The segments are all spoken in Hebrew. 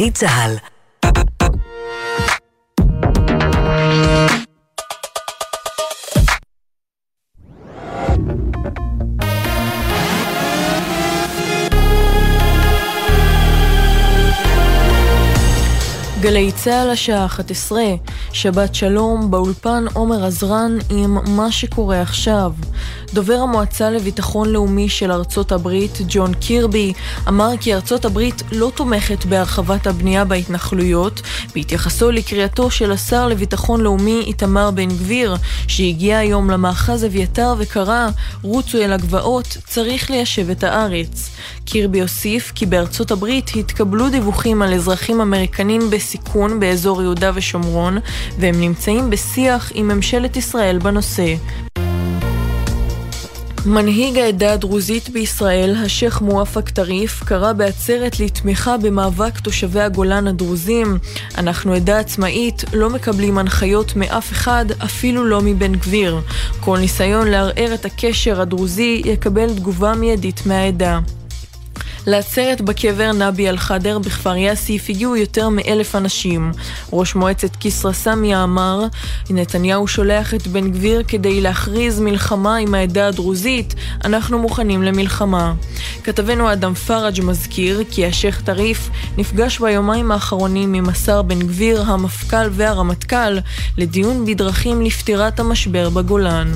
גלי צה"ל גלי צה"ל השעה 11, שבת שלום, באולפן עומר עזרן עם מה שקורה עכשיו. דובר המועצה לביטחון לאומי של ארצות הברית, ג'ון קירבי, אמר כי ארצות הברית לא תומכת בהרחבת הבנייה בהתנחלויות, בהתייחסו לקריאתו של השר לביטחון לאומי איתמר בן גביר, שהגיע היום למאחז אביתר וקרא, רוצו אל הגבעות, צריך ליישב את הארץ. קירבי הוסיף כי בארצות הברית התקבלו דיווחים על אזרחים אמריקנים בסיכון באזור יהודה ושומרון, והם נמצאים בשיח עם ממשלת ישראל בנושא. מנהיג העדה הדרוזית בישראל, השייח' מואפק טריף, קרא בעצרת לתמיכה במאבק תושבי הגולן הדרוזים. אנחנו עדה עצמאית, לא מקבלים הנחיות מאף אחד, אפילו לא מבן גביר. כל ניסיון לערער את הקשר הדרוזי יקבל תגובה מיידית מהעדה. לעצרת בקבר נבי אל-חדר בכפר יאסיף הגיעו יותר מאלף אנשים. ראש מועצת כסרא סמיה אמר, נתניהו שולח את בן גביר כדי להכריז מלחמה עם העדה הדרוזית, אנחנו מוכנים למלחמה. כתבנו אדם פראג' מזכיר כי השייח' טריף נפגש ביומיים האחרונים עם השר בן גביר, המפכ"ל והרמטכ"ל לדיון בדרכים לפתירת המשבר בגולן.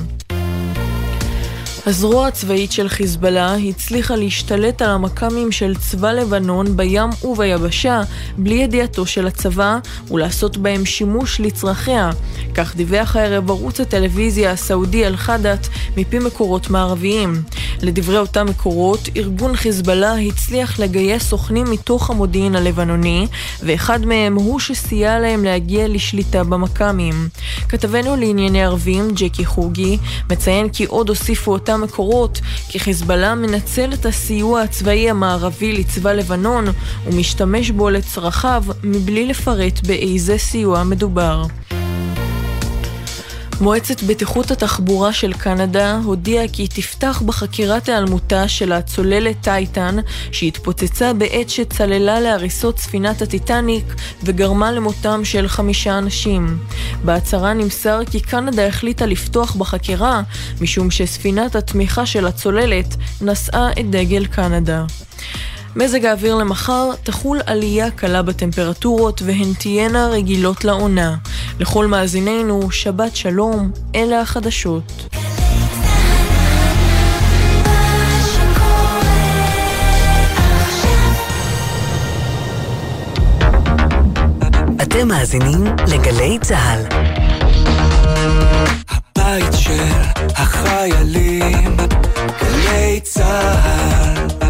הזרוע הצבאית של חיזבאללה הצליחה להשתלט על המכ"מים של צבא לבנון בים וביבשה בלי ידיעתו של הצבא ולעשות בהם שימוש לצרכיה. כך דיווח הערב ערוץ הטלוויזיה הסעודי אל-חדאת מפי מקורות מערביים. לדברי אותם מקורות, ארגון חיזבאללה הצליח לגייס סוכנים מתוך המודיעין הלבנוני, ואחד מהם הוא שסייע להם להגיע לשליטה במכ"מים. כתבנו לענייני ערבים, ג'קי חוגי, מציין כי עוד הוסיפו אותם מקורות כי חיזבאללה מנצל את הסיוע הצבאי המערבי לצבא לבנון ומשתמש בו לצרכיו מבלי לפרט באיזה סיוע מדובר. מועצת בטיחות התחבורה של קנדה הודיעה כי תפתח בחקירת היעלמותה של הצוללת טייטן שהתפוצצה בעת שצללה להריסות ספינת הטיטניק וגרמה למותם של חמישה אנשים. בהצהרה נמסר כי קנדה החליטה לפתוח בחקירה משום שספינת התמיכה של הצוללת נשאה את דגל קנדה. מזג האוויר למחר תחול עלייה קלה בטמפרטורות והן תהיינה רגילות לעונה. לכל מאזינינו, שבת שלום, אלה החדשות. אתם מאזינים לגלי צה"ל. הבית של החיילים, גלי צה"ל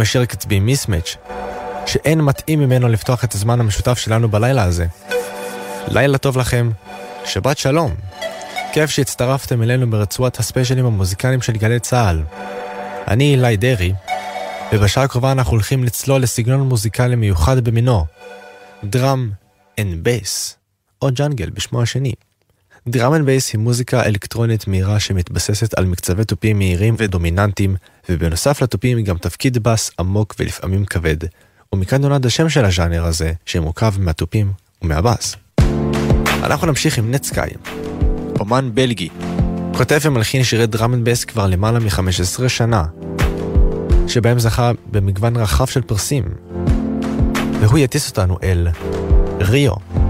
עם השיר הקצבי Mismatch, שאין מתאים ממנו לפתוח את הזמן המשותף שלנו בלילה הזה. לילה טוב לכם, שבת שלום. כיף שהצטרפתם אלינו ברצועת הספיישלים המוזיקליים של גלי צה"ל. אני אילי דרעי, ובשעה הקרובה אנחנו הולכים לצלול לסגנון מוזיקלי מיוחד במינו, drum and bass, או jungle בשמו השני. drum and bass היא מוזיקה אלקטרונית מהירה שמתבססת על מקצבי תופים מהירים ודומיננטיים, ובנוסף לתופים היא גם תפקיד בס עמוק ולפעמים כבד, ומכאן נולד השם של הז'אנר הזה, שמורכב מהתופים ומהבס. אנחנו נמשיך עם Netsky, אומן בלגי, כותב ומלחין שירי drum and bass כבר למעלה מ-15 שנה, שבהם זכה במגוון רחב של פרסים, והוא יטיס אותנו אל ריו.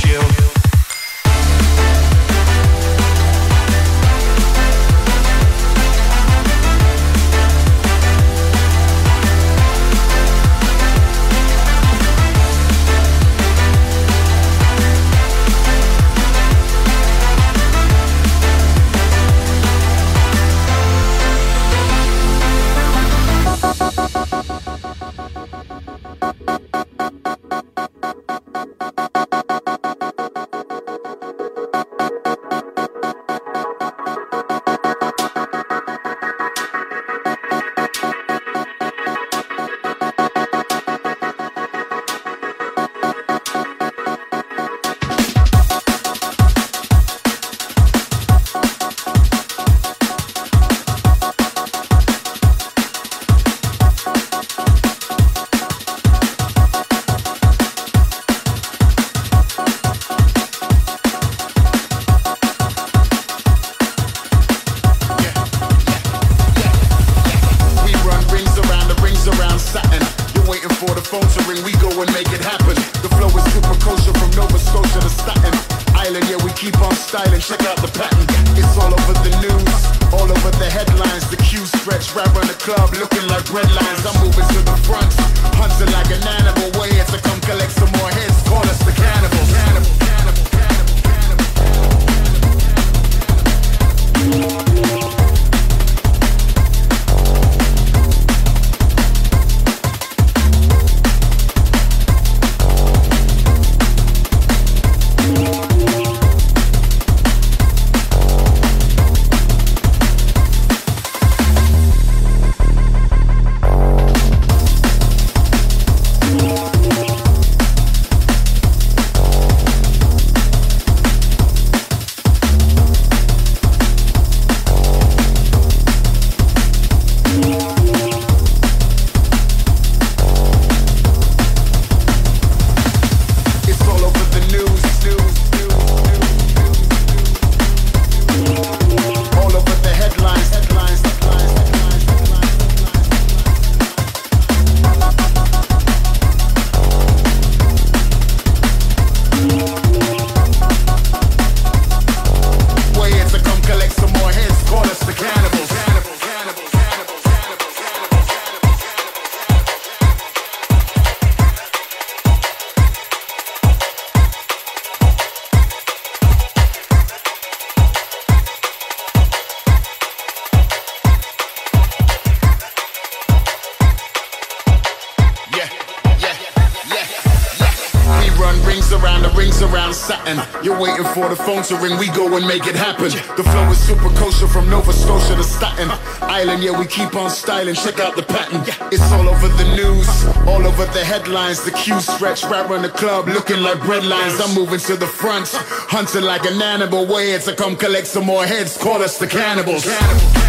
Phone to ring, we go and make it happen. The flow is super kosher from Nova Scotia to Staten Island. Yeah, we keep on styling. Check out the pattern. It's all over the news, all over the headlines. The queue stretch right around the club, looking like bread lines. I'm moving to the front, hunting like an animal. We're to come collect some more heads. Call us the cannibals. cannibals.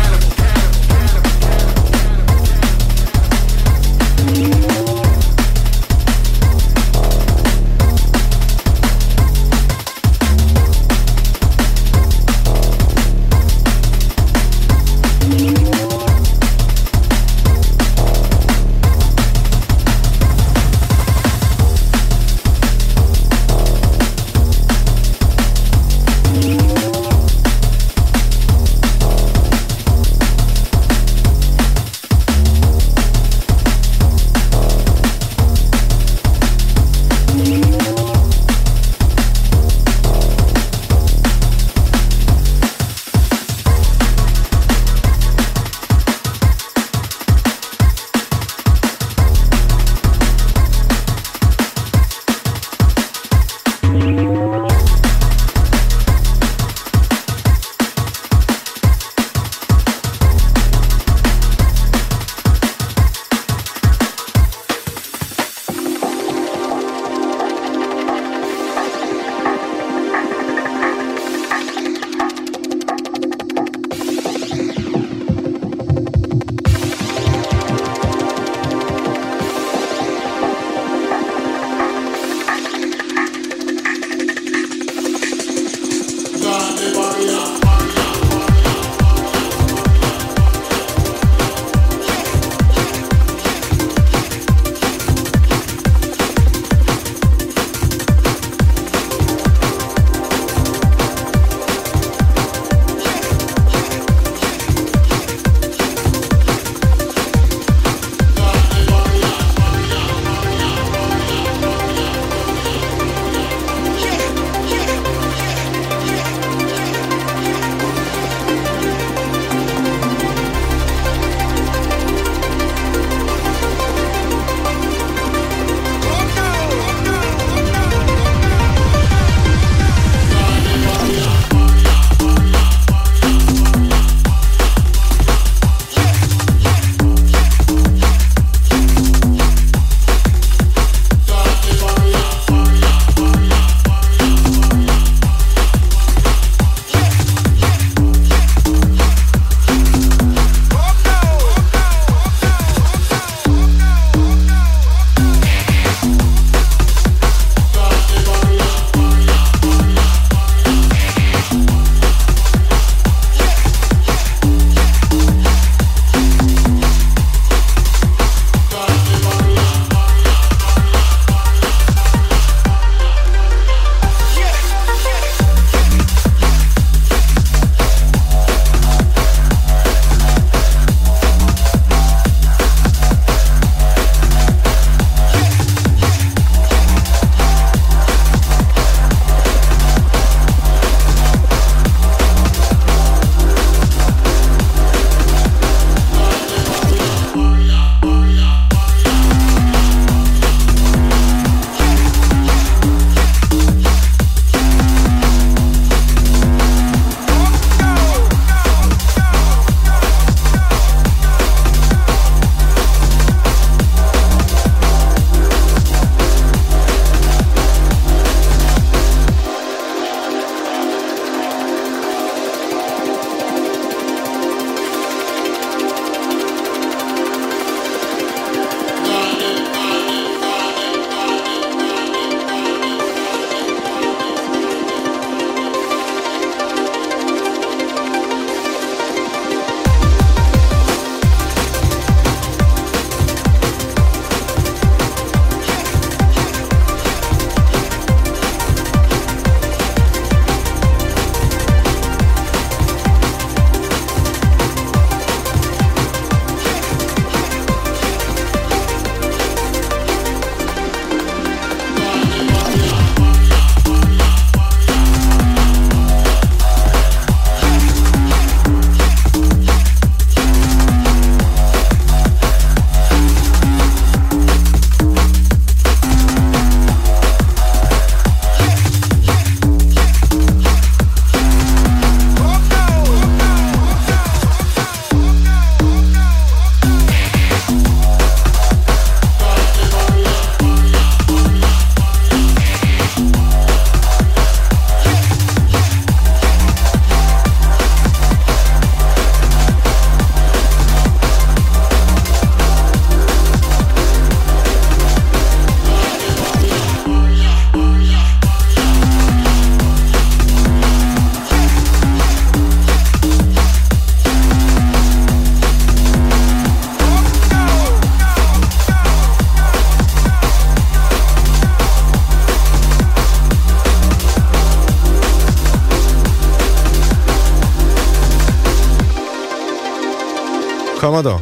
קומודו,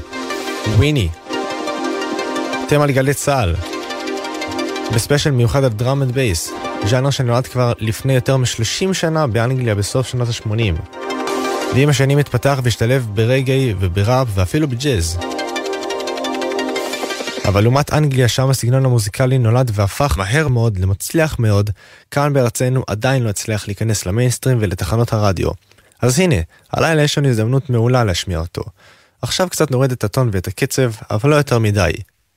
וויני, תמה לגלי צה"ל, בספיישל מיוחד על דראם אנד בייס, ז'אנר שנולד כבר לפני יותר מ-30 שנה באנגליה בסוף שנות ה-80. ועם השנים התפתח והשתלב ברגעי ובראפ ואפילו בג'אז. אבל לעומת אנגליה, שם הסגנון המוזיקלי נולד והפך מהר מאוד למצליח מאוד, כאן בארצנו עדיין לא הצליח להיכנס למיינסטרים ולתחנות הרדיו. אז הנה, הלילה יש לנו הזדמנות מעולה להשמיע אותו. עכשיו קצת נוריד את הטון ואת הקצב, אבל לא יותר מדי.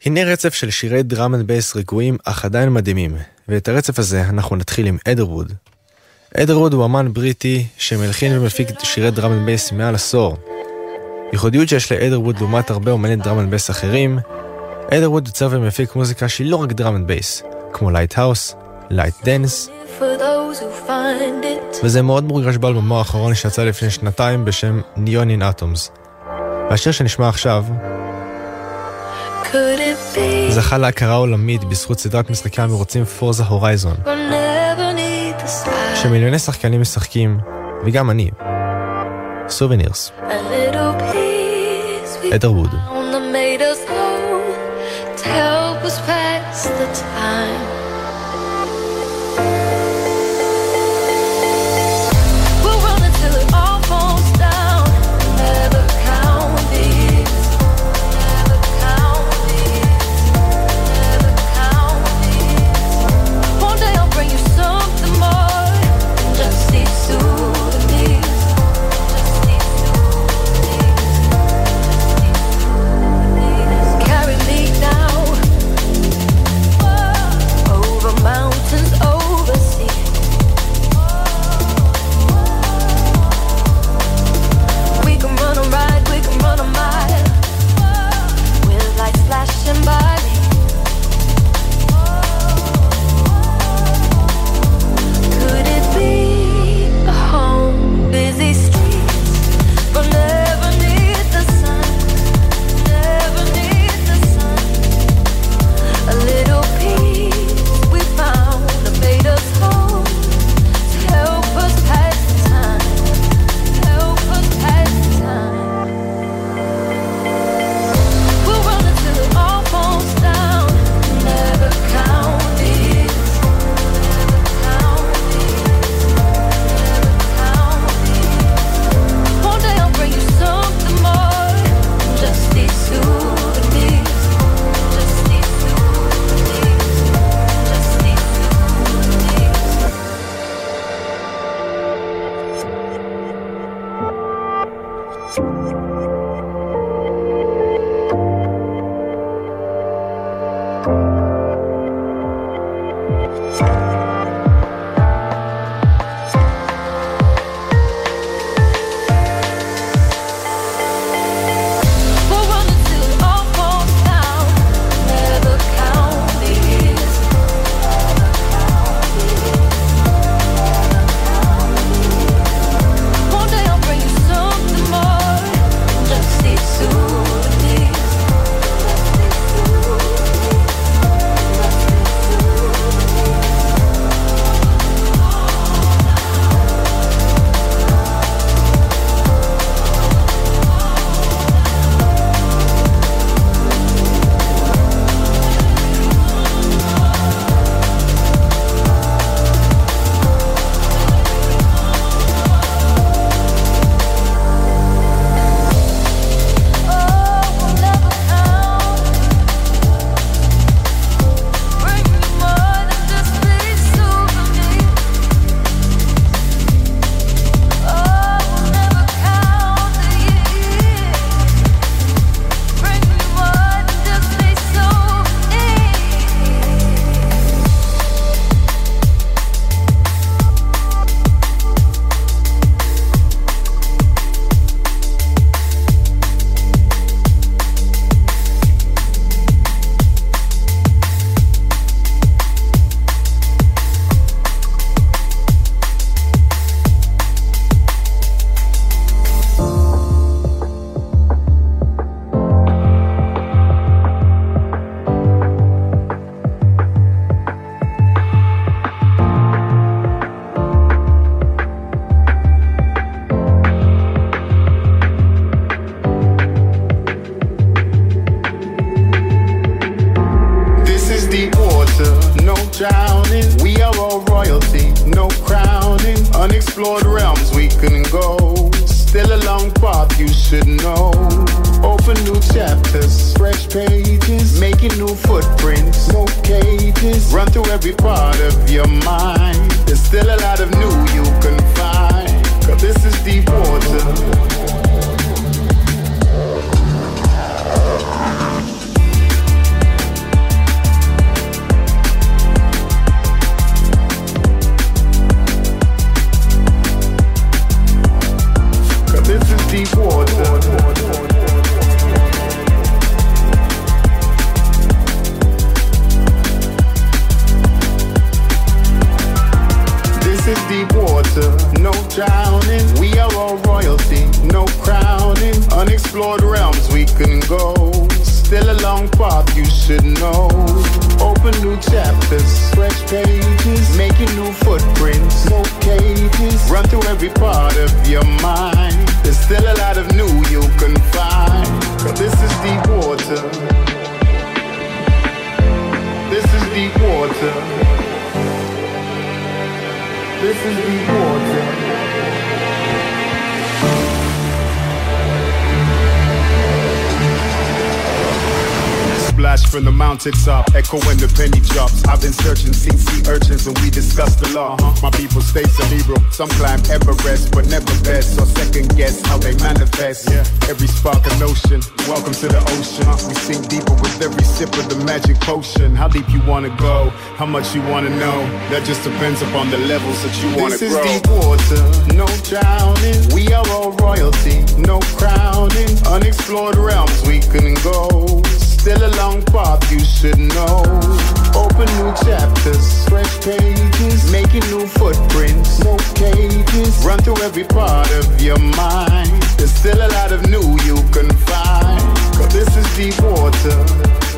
הנה רצף של שירי drum and bass רגועים, אך עדיין מדהימים, ואת הרצף הזה אנחנו נתחיל עם Etherwood. Etherwood הוא אמן בריטי שמלחין ומפיק שירי drum and bass מעל עשור. ייחודיות שיש ל Etherwood לעומת הרבה אומני drum and bass אחרים, Etherwood יוצר ומפיק מוזיקה שהיא לא רק drum and bass, כמו light house, light dance, וזה מאוד מורגש באלבומו האחרון שיצא לפני שנתיים בשם Neon in Atoms. והשיר שנשמע עכשיו זכה להכרה עולמית בזכות סדרת משחקי המרוצים Forza Horizon. שמיליוני שחקנים משחקים, וגם אני. Souvenirs. Etherwood. help us pass the time unexplored realms we can go. Still a long path you should know. Open new chapters, fresh pages, making new footprints, no cages. Run through every part of your mind. There's still a lot of new you can find. Cause this is deep water. The mountaintop, echoing the penny drops. I've been searching, seen sea urchins, and we discussed a lot. Uh-huh. My people stay cerebral, some climb Everest, but never best, or second guess how they manifest. Yeah. Every spark a notion, welcome to the ocean. We sink deeper with every sip of the magic potion. How deep you wanna go, how much you wanna know, that just depends upon the levels that you wanna this grow. This is deep water, no drowning. We are all royalty, no crowning. Unexplored realms we should know. Open new chapters, fresh pages, making new footprints, no cages. Run through every part of your mind. There's still a lot of new you can find. Cause this is deep water.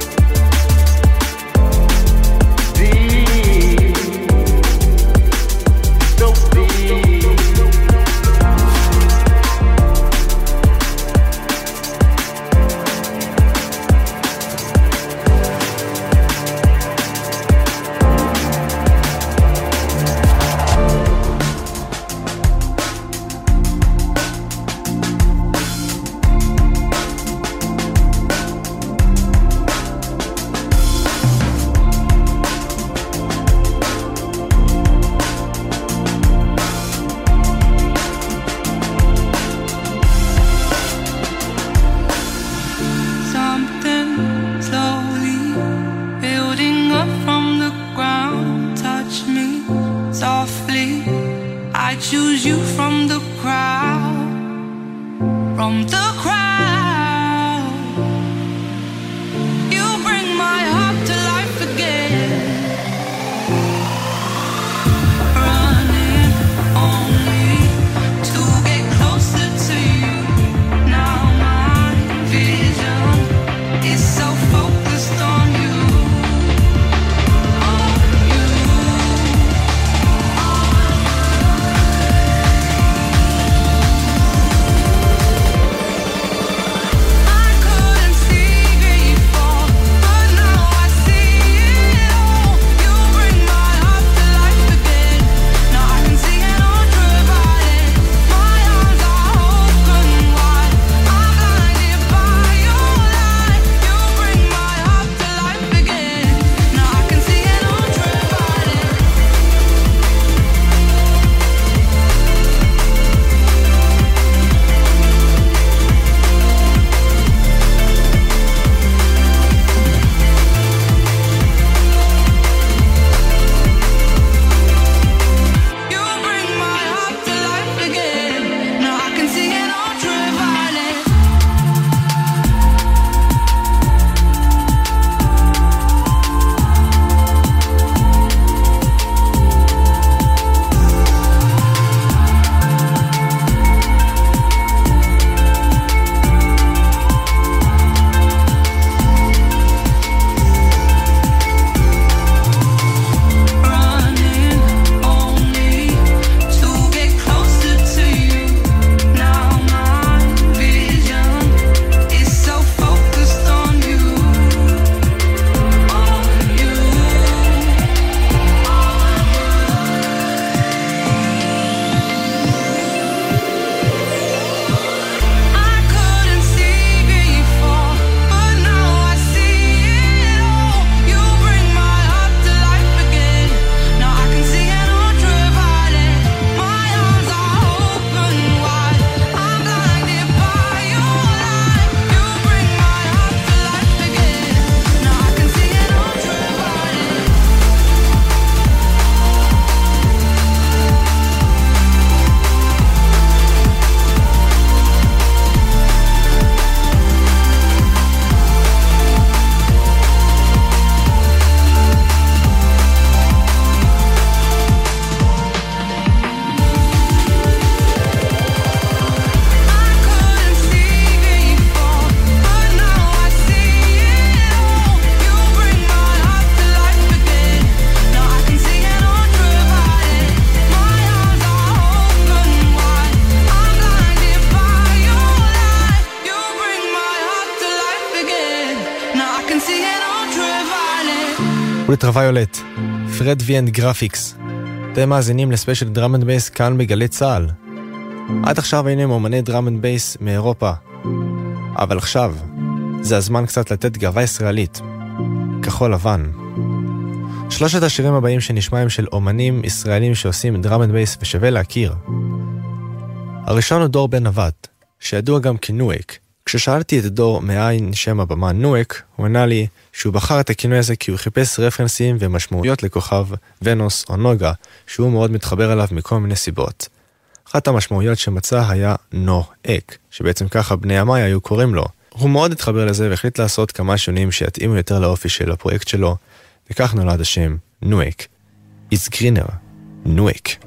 Ultraviolet, Fred V and Grafix. אתם מאזינים לספיישל drum and bass כאן בגלי צה"ל. עד עכשיו היינו עם אומני drum and bass מאירופה. אבל עכשיו, זה הזמן קצת לתת גאווה ישראלית. כחול לבן. שלושת השירים הבאים שנשמע הם של אומנים ישראלים שעושים drum and bass ושווה להכיר. הראשון הוא דור בן נווט, שידוע גם כנואק. כששאלתי את דור מאין שם הבמה נואק, הוא ענה לי שהוא בחר את הכינוי הזה כי הוא חיפש רפרנסים ומשמעויות לכוכב ונוס או נוגה, שהוא מאוד מתחבר אליו מכל מיני סיבות. אחת המשמעויות שמצא היה נואק, שבעצם ככה בני עמי היו קוראים לו. הוא מאוד התחבר לזה והחליט לעשות כמה שונים שיתאימו יותר לאופי של הפרויקט שלו, וכך נולד השם נואק. It's greener, נואק.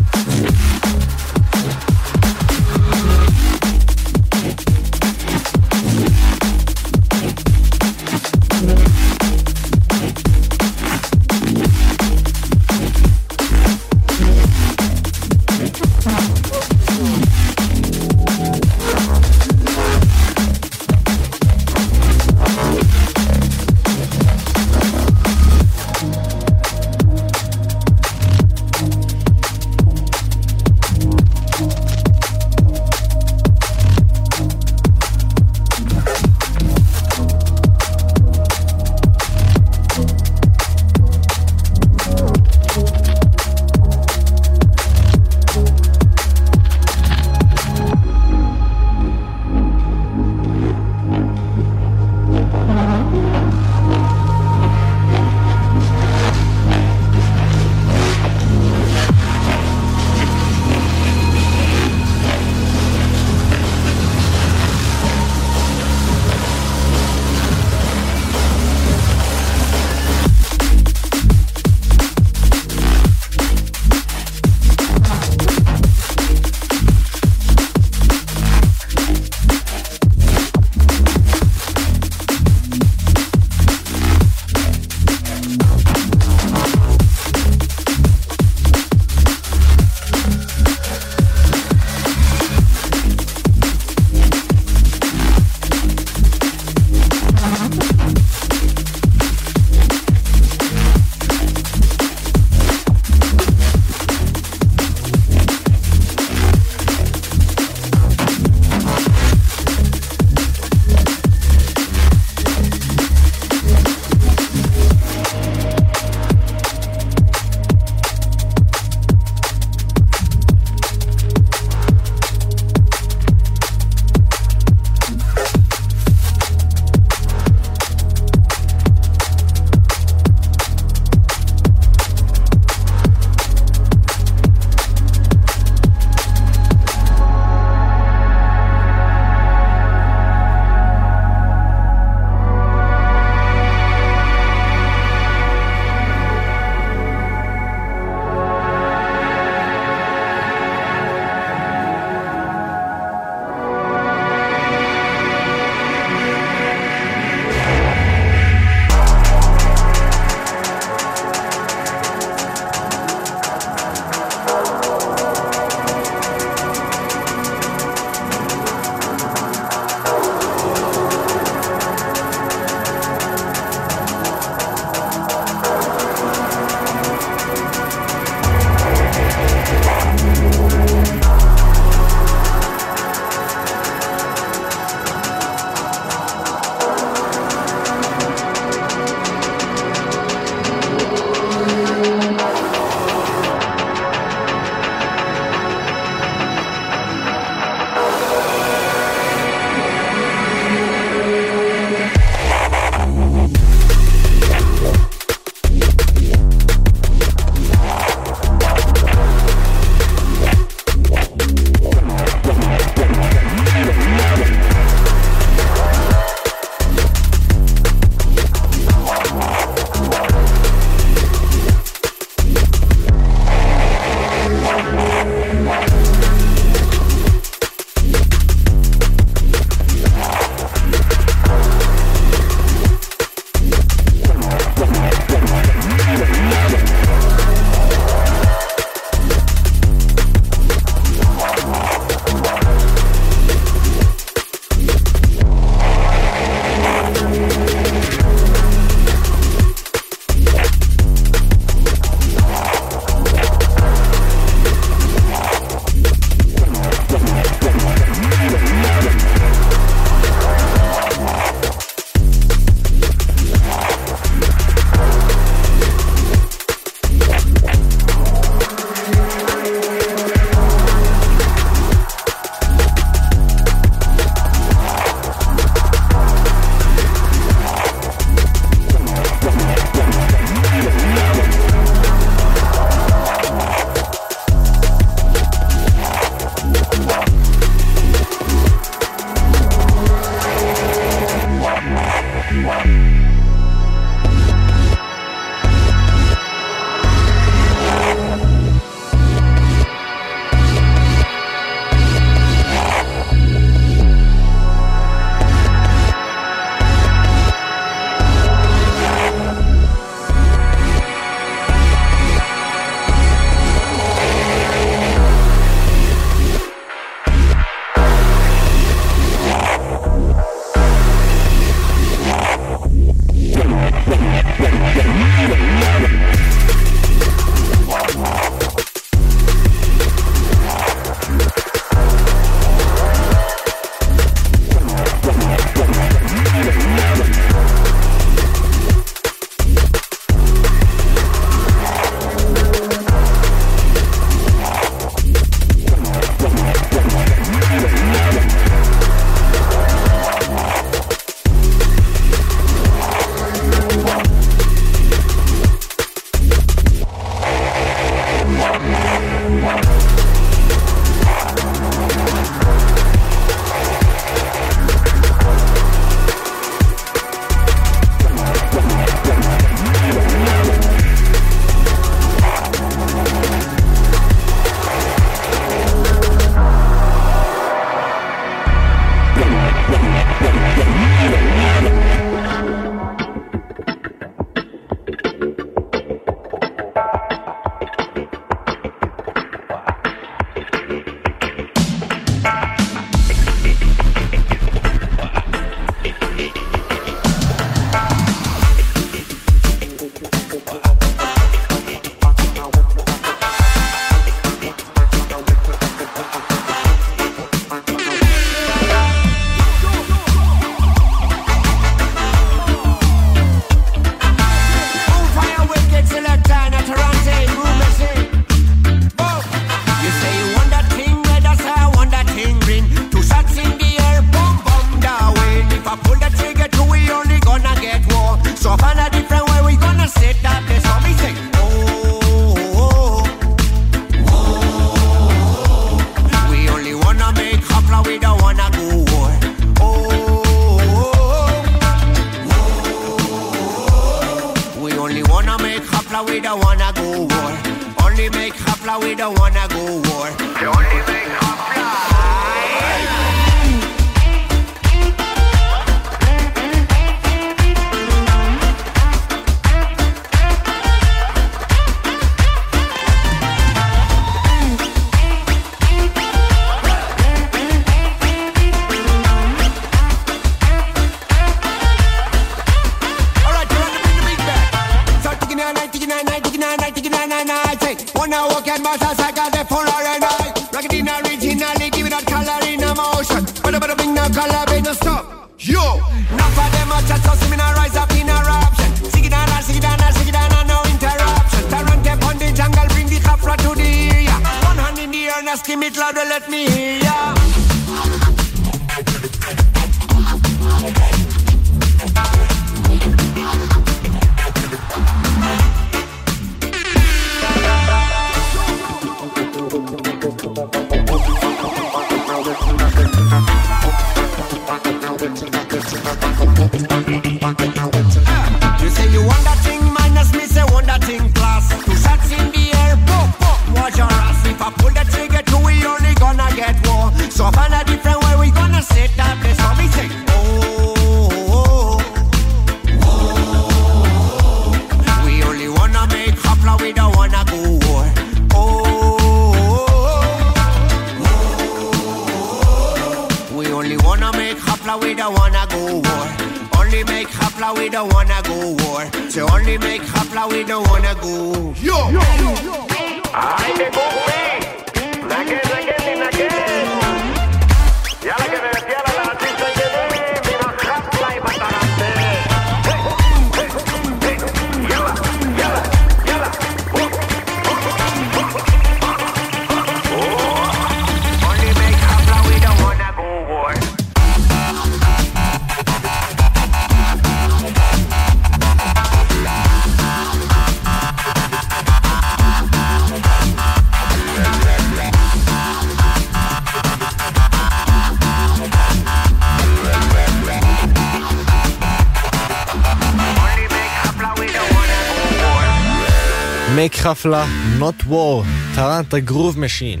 חפלה Not War, Tarante Groove Machine.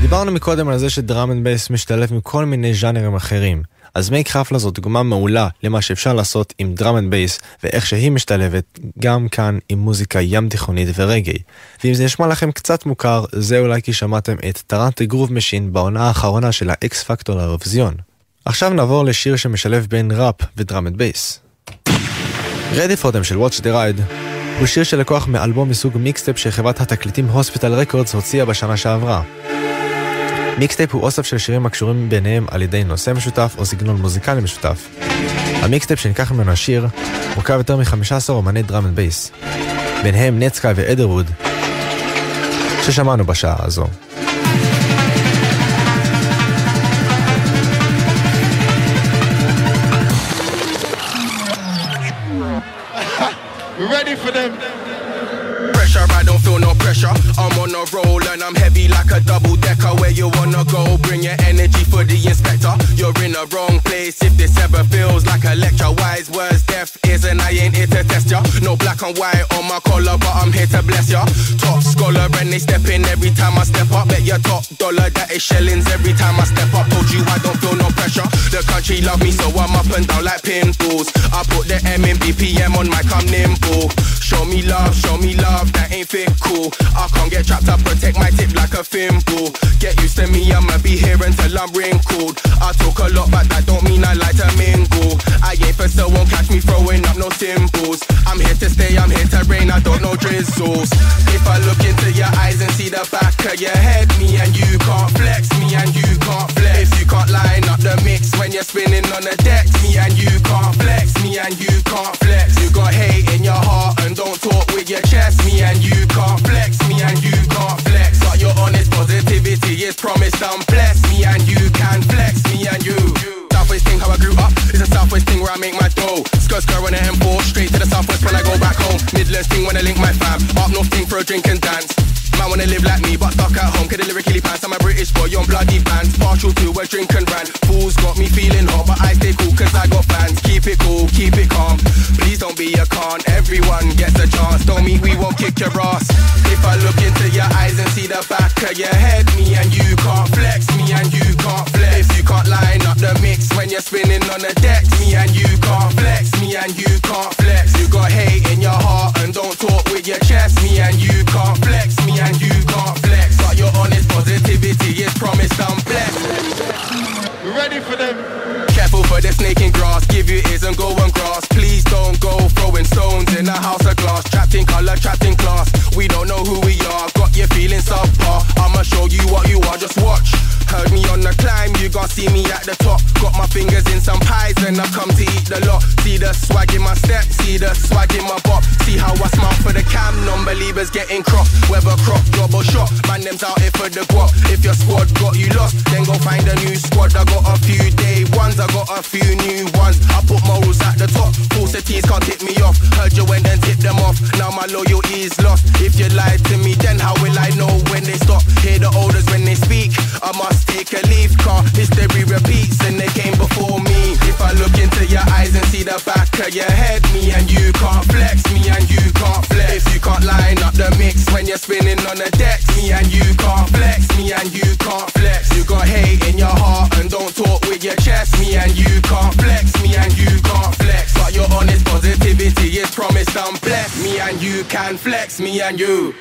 דיברנו מקודם על זה שדראם אנד בייס משתלב עם כל מיני ז'אנרים אחרים. אז Make חפלה זו דוגמה מעולה למה שאפשר לעשות עם drum and bass ואיך שהיא משתלבת גם כאן עם מוזיקה ים תיכונית ורגאיי. ואם זה נשמע לכם קצת מוכר, זה אולי כי שמעתם את Tarante Groove Machine בעונה האחרונה של ה X Factor לאירוויזיון. עכשיו נעבור לשיר שמשלב בין ראפ ו drum and bass. Them של Watch the Ride הוא שיר שלקוח מאלבום מסוג mixtape שחברת התקליטים Hospital Records הוציאה בשנה שעברה. mixtape הוא אוסף של שירים הקשורים ביניהם על ידי נושא משותף או סגנון מוזיקלי משותף. ה mixtape שניקח ממנו השיר מורכב יותר מ-15 אומני drum and bass, ביניהם Netsky ו Etherwood, ששמענו בשעה הזו. Like double you wanna go? Bring your energy for the inspector. You're in the wrong place if this ever feels like a lecture. Wise words, deaf ears, and I ain't here to test ya. No black and white on my collar, but I'm here to bless ya. Top scholar, and they step in every time I step up. Bet your top dollar that is shillings every time I step up. Told you I don't feel no pressure. The country love me, so I'm up and down like pinballs. I put the M in BPM on my come nimble. Show me love, show me love, that ain't fit cool. I can't get trapped up, protect my tip like a thimble. Get used to me, I'ma be here until I'm wrinkled. I talk a lot, but that don't mean I like to mingle. I ain't for so won't catch me throwing up no symbols. I'm here to stay, I'm here to reign, I don't know drizzles. If I look into your eyes and see the back of your head, me and you can't flex, me and you can't flex. If you can't line up the mix when you're spinning on the deck, me and you can't flex, me and you can't flex. You got hate in your heart and don't talk with your chest, me and you can't flex, me and you can't flex. Positivity is promised I'm blessed. Me and you can flex, me and you. Southwest thing how I grew up. It's a southwest thing where I make my dough. Skirt skirt on the M4, straight to the southwest when I go back home. Midlands thing when I link my fam. Up north thing for a drink and dance. Man wanna live like me, but stuck at home. Kid lyrically pants. I'm a British boy, young bloody bands. Partial to a drink and rant. Fools got me feeling hot, but I stay cool cause I got fans. Keep it cool, keep it calm. Please be a con. Everyone gets a chance. Don't mean we won't kick your ass. If I look into your eyes and see the back of your head, me and you can't flex. Me and you can't flex. If you can't line up the mix when you're spinning on the decks, me and you can't flex. Me and you can't flex. You got hate in your heart and don't talk with your chest. Me and you can't flex. Me and you can't flex. But your honest positivity is promised I'm blessed. Ready for them? Careful for the snake in grass. Give you ears and go in a house of glass. Trapped in color, trapped in class. We don't know who we are. Got you feeling subpar. I'ma show you what you are. Just watch. Heard me on the you gon' see me at the top. Got my fingers in some pies and I come to eat the lot. See the swag in my step, see the swag in my bop. See how I smile for the cam, non-believers getting cropped. Whether crop, job or shot, man them's out here for the guap. If your squad got you lost, then go find a new squad. I got a few day ones, I got a few new ones. I put morals at the top, falsities can't tip me off. Heard you went and tipped them off, now my loyalty is lost. If you lied to me, then how will I know when they stop? Hear the orders when they speak, I must take a leave car. History repeats and they came before me. If I look into your eyes and see the back of your head, me and you can't flex, me and you can't flex. If you can't line up the mix when you're spinning on the decks, me and you can't flex, me and you can't flex. You got hate in your heart and don't talk with your chest, me and you can't flex, me and you can't flex. But your honest positivity is promised I'm blessed. Me and you can flex, me and. You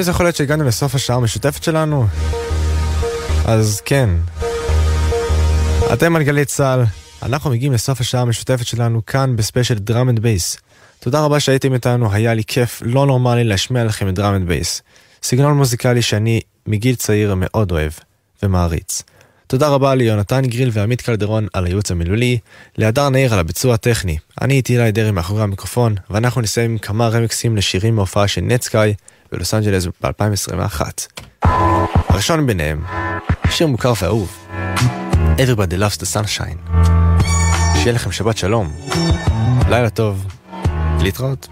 האם זה יכול להיות שהגענו לסוף השעה המשותפת שלנו? אז כן. אתם על גלי צה"ל, אנחנו מגיעים לסוף השעה המשותפת שלנו כאן בספיישל Drum and Bass. תודה רבה שהייתם איתנו, היה לי כיף לא נורמלי להשמיע לכם את Drum and Bass. סגנון מוזיקלי שאני מגיל צעיר מאוד אוהב ומעריץ. תודה רבה ליונתן גריל ועמית קלדרון על הייעוץ המילולי, להדר נאיר על הביצוע הטכני. אני איתי אילי דרעי מאחורי המיקרופון, ואנחנו נסיים עם כמה רמיקסים לשירים מהופעה של נטסקאי בלוס אנג'לס ב-2021. הראשון ביניהם, שיר מוכר ואהוב, Everybody Loves the Sunshine. שיהיה לכם שבת שלום, לילה טוב, להתראות.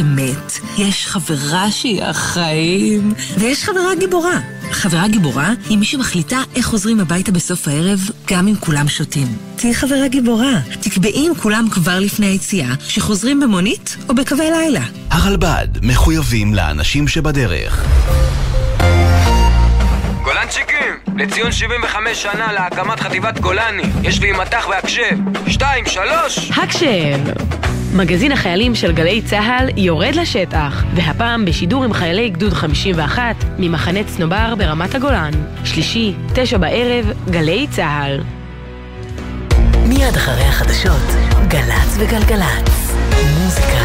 אמת, יש חברה שהיא החיים, ויש חברה גיבורה. חברה גיבורה היא מי שמחליטה איך חוזרים הביתה בסוף הערב, גם אם כולם שותים. תהיי חברה גיבורה. תקבעי עם כולם כבר לפני היציאה, שחוזרים במונית או בקווי לילה. הרלב"ד מחויבים לאנשים שבדרך. גולנצ'יקים, לציון 75 שנה להקמת חטיבת גולני, יש לי מטח והקשב. שתיים, שלוש! הקשב! מגזין החיילים של גלי צה"ל יורד לשטח, והפעם בשידור עם חיילי גדוד 51 ממחנה צנובר ברמת הגולן. שלישי, תשע בערב, גלי צה"ל. מיד אחרי החדשות, גל"צ וגלגלצ. מוזיקה